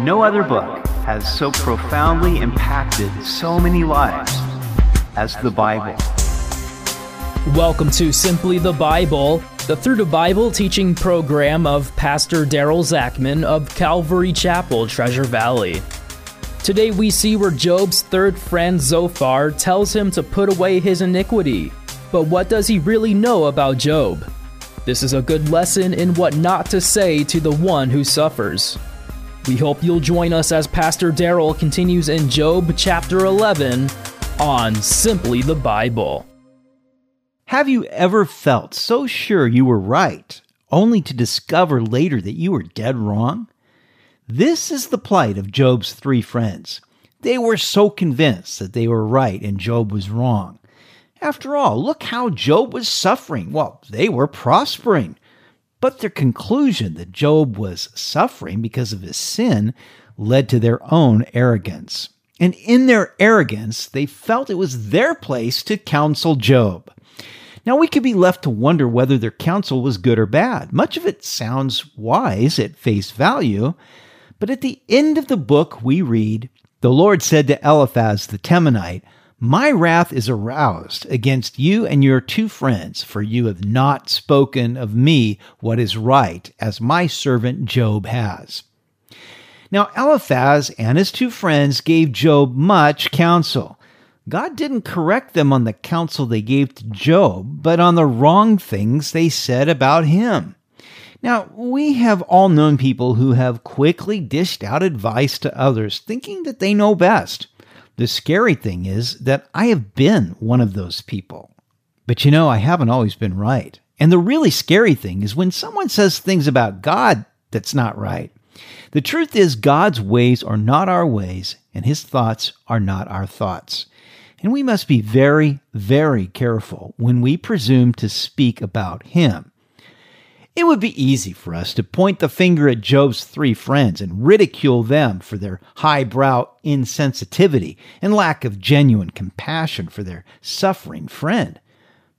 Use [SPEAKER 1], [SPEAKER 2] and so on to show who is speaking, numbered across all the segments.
[SPEAKER 1] No other book has so profoundly impacted so many lives as the Bible.
[SPEAKER 2] Welcome to Simply the Bible, the Through the Bible teaching program of Pastor Daryl Zachman of Calvary Chapel, Treasure Valley. Today we see where Job's third friend Zophar tells him to put away his iniquity. But what does he really know about Job? This is a good lesson in what not to say to the one who suffers. We hope you'll join us as Pastor Daryl continues in Job chapter 11 on Simply the Bible.
[SPEAKER 3] Have you ever felt so sure you were right, only to discover later that you were dead wrong? This is the plight of Job's three friends. They were so convinced that they were right and Job was wrong. After all, look how Job was suffering. Well, they were prospering. But their conclusion that Job was suffering because of his sin led to their own arrogance. And in their arrogance, they felt it was their place to counsel Job. Now, we could be left to wonder whether their counsel was good or bad. Much of it sounds wise at face value, but at the end of the book, we read The Lord said to Eliphaz the Temanite, my wrath is aroused against you and your two friends, for you have not spoken of me what is right, as my servant Job has. Now, Eliphaz and his two friends gave Job much counsel. God didn't correct them on the counsel they gave to Job, but on the wrong things they said about him. Now, we have all known people who have quickly dished out advice to others, thinking that they know best. The scary thing is that I have been one of those people. But you know, I haven't always been right. And the really scary thing is when someone says things about God that's not right. The truth is, God's ways are not our ways, and his thoughts are not our thoughts. And we must be very, very careful when we presume to speak about him. It would be easy for us to point the finger at Job's three friends and ridicule them for their highbrow insensitivity and lack of genuine compassion for their suffering friend.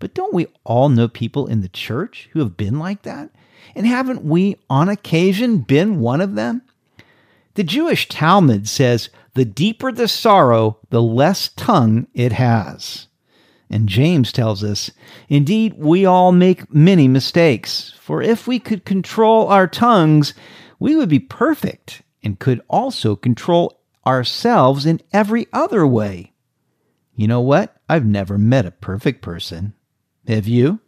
[SPEAKER 3] But don't we all know people in the church who have been like that? And haven't we on occasion been one of them? The Jewish Talmud says, the deeper the sorrow, the less tongue it has. And James tells us, Indeed, we all make many mistakes, for if we could control our tongues, we would be perfect and could also control ourselves in every other way. You know what? I've never met a perfect person. Have you?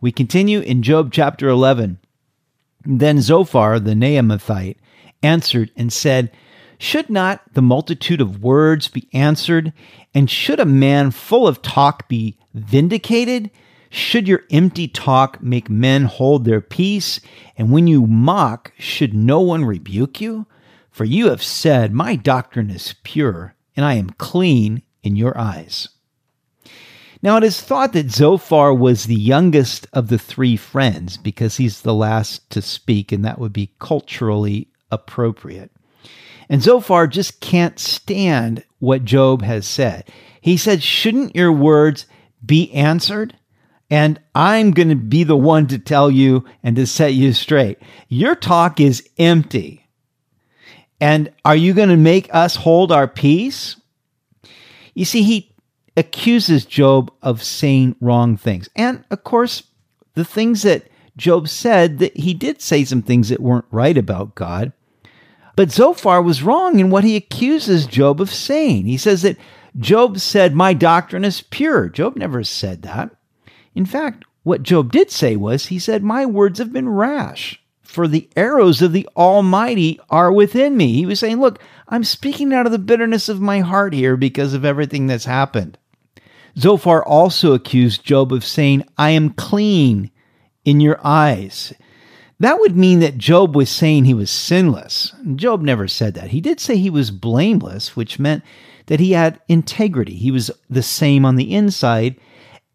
[SPEAKER 3] We continue in Job chapter 11. Then Zophar the Naamathite answered and said, should not the multitude of words be answered? And should a man full of talk be vindicated? Should your empty talk make men hold their peace? And when you mock, should no one rebuke you? For you have said, My doctrine is pure, and I am clean in your eyes. Now it is thought that Zophar was the youngest of the three friends because he's the last to speak, and that would be culturally appropriate. And Zophar just can't stand what Job has said. He said, Shouldn't your words be answered? And I'm going to be the one to tell you and to set you straight. Your talk is empty. And are you going to make us hold our peace? You see, he accuses Job of saying wrong things. And of course, the things that Job said, that he did say some things that weren't right about God. But Zophar was wrong in what he accuses Job of saying. He says that Job said, My doctrine is pure. Job never said that. In fact, what Job did say was, He said, My words have been rash, for the arrows of the Almighty are within me. He was saying, Look, I'm speaking out of the bitterness of my heart here because of everything that's happened. Zophar also accused Job of saying, I am clean in your eyes. That would mean that Job was saying he was sinless. Job never said that. He did say he was blameless, which meant that he had integrity. He was the same on the inside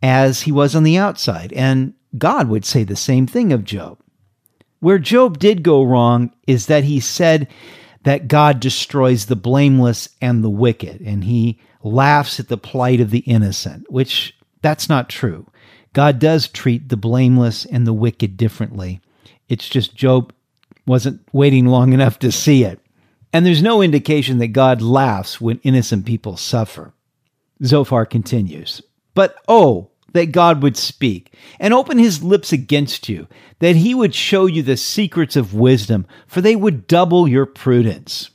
[SPEAKER 3] as he was on the outside. And God would say the same thing of Job. Where Job did go wrong is that he said that God destroys the blameless and the wicked, and he laughs at the plight of the innocent, which that's not true. God does treat the blameless and the wicked differently. It's just Job wasn't waiting long enough to see it. And there's no indication that God laughs when innocent people suffer. Zophar continues, But oh, that God would speak and open his lips against you, that he would show you the secrets of wisdom, for they would double your prudence.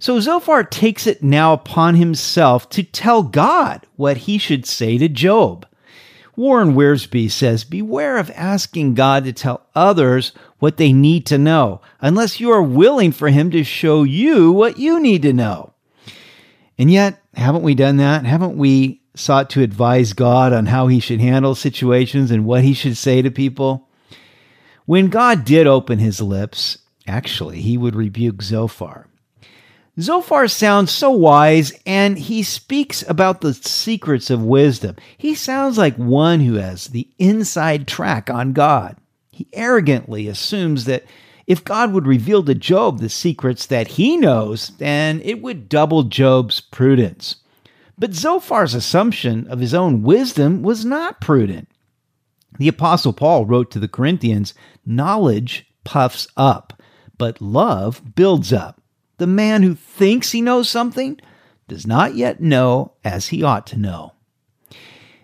[SPEAKER 3] So Zophar takes it now upon himself to tell God what he should say to Job. Warren Wiersbe says, Beware of asking God to tell others what they need to know, unless you are willing for him to show you what you need to know. And yet, haven't we done that? Haven't we sought to advise God on how he should handle situations and what he should say to people? When God did open his lips, actually, he would rebuke Zophar. Zophar sounds so wise and he speaks about the secrets of wisdom. He sounds like one who has the inside track on God. He arrogantly assumes that if God would reveal to Job the secrets that he knows, then it would double Job's prudence. But Zophar's assumption of his own wisdom was not prudent. The Apostle Paul wrote to the Corinthians Knowledge puffs up, but love builds up. The man who thinks he knows something does not yet know as he ought to know.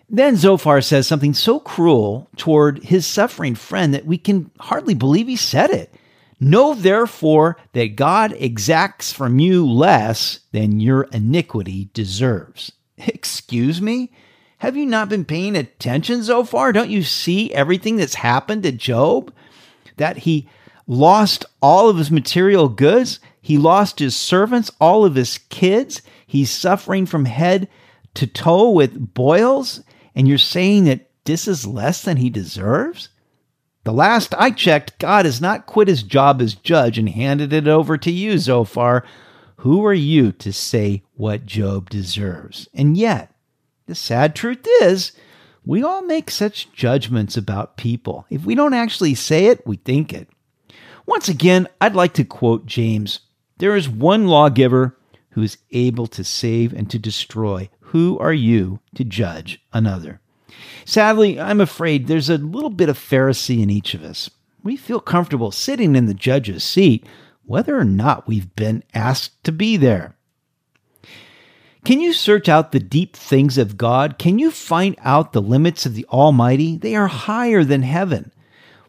[SPEAKER 3] Then Zophar says something so cruel toward his suffering friend that we can hardly believe he said it. Know therefore that God exacts from you less than your iniquity deserves. Excuse me? Have you not been paying attention so far? Don't you see everything that's happened to Job? That he lost all of his material goods, he lost his servants, all of his kids. He's suffering from head to toe with boils, and you're saying that this is less than he deserves? The last I checked, God has not quit his job as judge and handed it over to you, Zophar. Who are you to say what Job deserves? And yet, the sad truth is, we all make such judgments about people. If we don't actually say it, we think it. Once again, I'd like to quote James There is one lawgiver who is able to save and to destroy. Who are you to judge another? Sadly, I'm afraid there's a little bit of Pharisee in each of us. We feel comfortable sitting in the judge's seat, whether or not we've been asked to be there. Can you search out the deep things of God? Can you find out the limits of the Almighty? They are higher than heaven.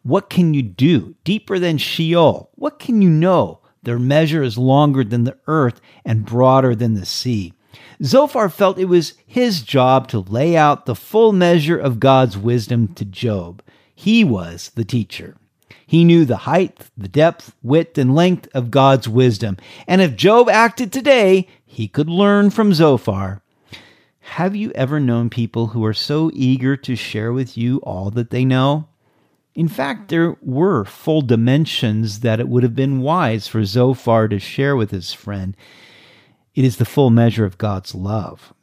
[SPEAKER 3] What can you do? Deeper than Sheol. What can you know? Their measure is longer than the earth and broader than the sea. Zophar felt it was his job to lay out the full measure of God's wisdom to Job. He was the teacher. He knew the height, the depth, width, and length of God's wisdom. And if Job acted today, he could learn from Zophar. Have you ever known people who are so eager to share with you all that they know? In fact, there were full dimensions that it would have been wise for Zophar to share with his friend. It is the full measure of God's love.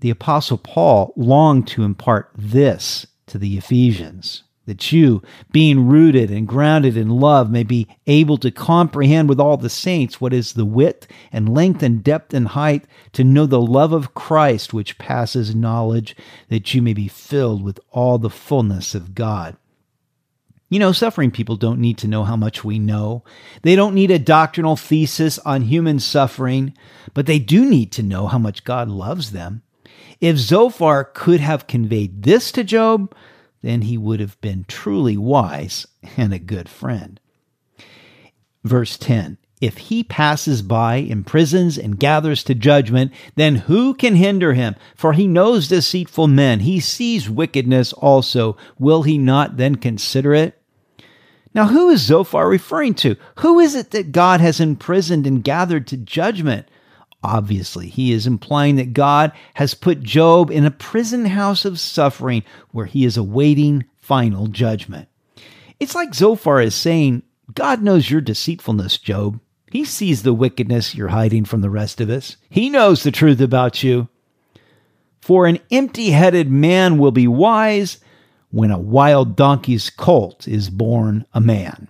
[SPEAKER 3] The Apostle Paul longed to impart this to the Ephesians that you, being rooted and grounded in love, may be able to comprehend with all the saints what is the width and length and depth and height, to know the love of Christ which passes knowledge, that you may be filled with all the fullness of God. You know, suffering people don't need to know how much we know. They don't need a doctrinal thesis on human suffering, but they do need to know how much God loves them. If Zophar could have conveyed this to Job, then he would have been truly wise and a good friend. Verse 10 If he passes by, imprisons, and gathers to judgment, then who can hinder him? For he knows deceitful men. He sees wickedness also. Will he not then consider it? Now, who is Zophar referring to? Who is it that God has imprisoned and gathered to judgment? Obviously, he is implying that God has put Job in a prison house of suffering where he is awaiting final judgment. It's like Zophar is saying, God knows your deceitfulness, Job. He sees the wickedness you're hiding from the rest of us. He knows the truth about you. For an empty headed man will be wise, when a wild donkey's colt is born a man.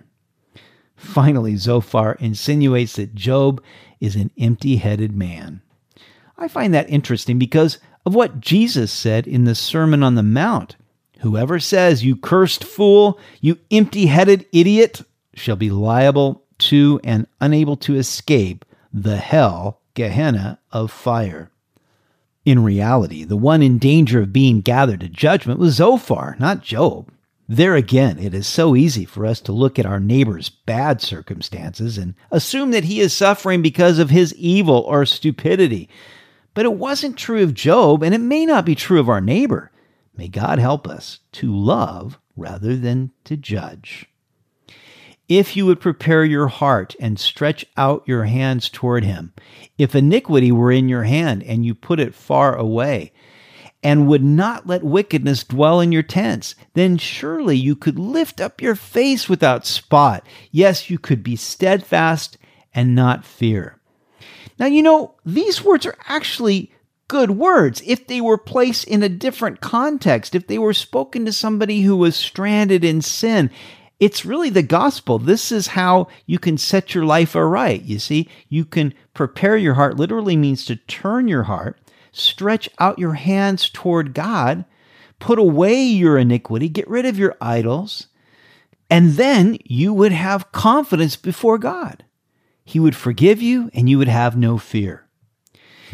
[SPEAKER 3] Finally, Zophar insinuates that Job is an empty headed man. I find that interesting because of what Jesus said in the Sermon on the Mount. Whoever says, You cursed fool, you empty headed idiot, shall be liable to and unable to escape the hell, Gehenna, of fire. In reality, the one in danger of being gathered to judgment was Zophar, not Job. There again, it is so easy for us to look at our neighbor's bad circumstances and assume that he is suffering because of his evil or stupidity. But it wasn't true of Job, and it may not be true of our neighbor. May God help us to love rather than to judge. If you would prepare your heart and stretch out your hands toward him, if iniquity were in your hand and you put it far away, and would not let wickedness dwell in your tents, then surely you could lift up your face without spot. Yes, you could be steadfast and not fear. Now, you know, these words are actually good words if they were placed in a different context, if they were spoken to somebody who was stranded in sin. It's really the gospel. This is how you can set your life aright. You see, you can prepare your heart, literally means to turn your heart stretch out your hands toward God, put away your iniquity, get rid of your idols, and then you would have confidence before God. He would forgive you and you would have no fear.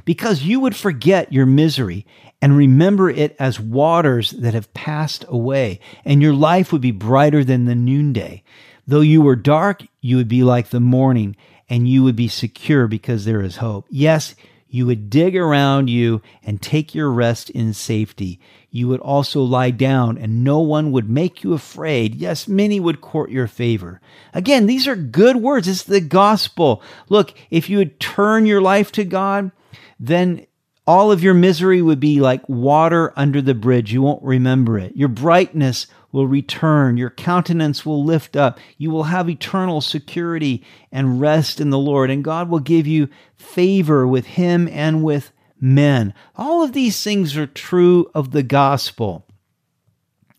[SPEAKER 3] Because you would forget your misery and remember it as waters that have passed away, and your life would be brighter than the noonday. Though you were dark, you would be like the morning, and you would be secure because there is hope. Yes, you would dig around you and take your rest in safety. You would also lie down, and no one would make you afraid. Yes, many would court your favor. Again, these are good words. It's the gospel. Look, if you would turn your life to God, then all of your misery would be like water under the bridge. You won't remember it. Your brightness will return. Your countenance will lift up. You will have eternal security and rest in the Lord. And God will give you favor with Him and with men. All of these things are true of the gospel.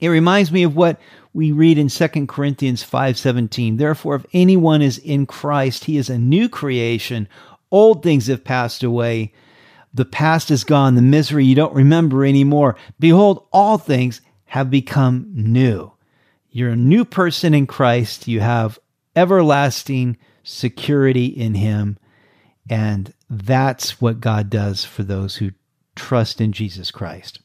[SPEAKER 3] It reminds me of what we read in 2 Corinthians 5:17. Therefore if anyone is in Christ, he is a new creation. Old things have passed away. The past is gone, the misery you don't remember anymore. Behold, all things have become new. You're a new person in Christ. You have everlasting security in Him. And that's what God does for those who trust in Jesus Christ.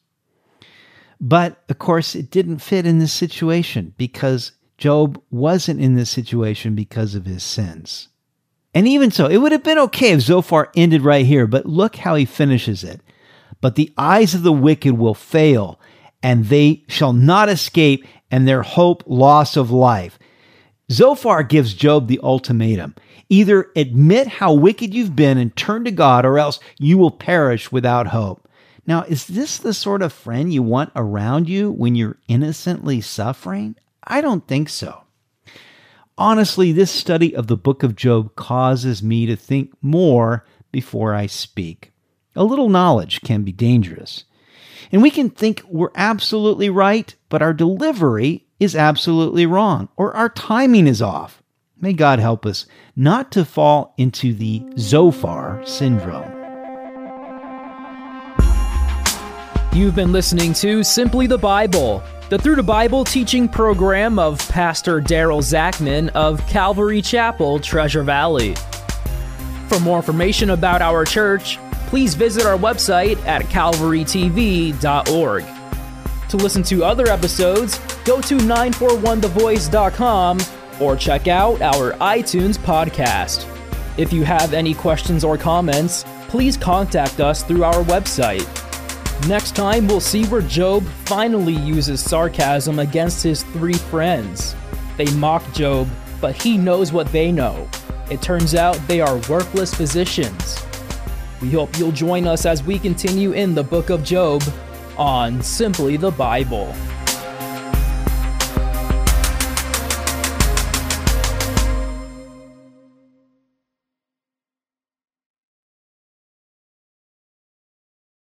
[SPEAKER 3] But of course, it didn't fit in this situation because Job wasn't in this situation because of his sins. And even so, it would have been okay if Zophar ended right here, but look how he finishes it. But the eyes of the wicked will fail, and they shall not escape, and their hope loss of life. Zophar gives Job the ultimatum either admit how wicked you've been and turn to God, or else you will perish without hope. Now, is this the sort of friend you want around you when you're innocently suffering? I don't think so. Honestly, this study of the book of Job causes me to think more before I speak. A little knowledge can be dangerous. And we can think we're absolutely right, but our delivery is absolutely wrong, or our timing is off. May God help us not to fall into the Zophar syndrome.
[SPEAKER 2] You've been listening to Simply the Bible, the Through the Bible teaching program of Pastor Daryl Zachman of Calvary Chapel, Treasure Valley. For more information about our church, please visit our website at calvarytv.org. To listen to other episodes, go to 941thevoice.com or check out our iTunes podcast. If you have any questions or comments, please contact us through our website. Next time, we'll see where Job finally uses sarcasm against his three friends. They mock Job, but he knows what they know. It turns out they are worthless physicians. We hope you'll join us as we continue in the book of Job on Simply the Bible.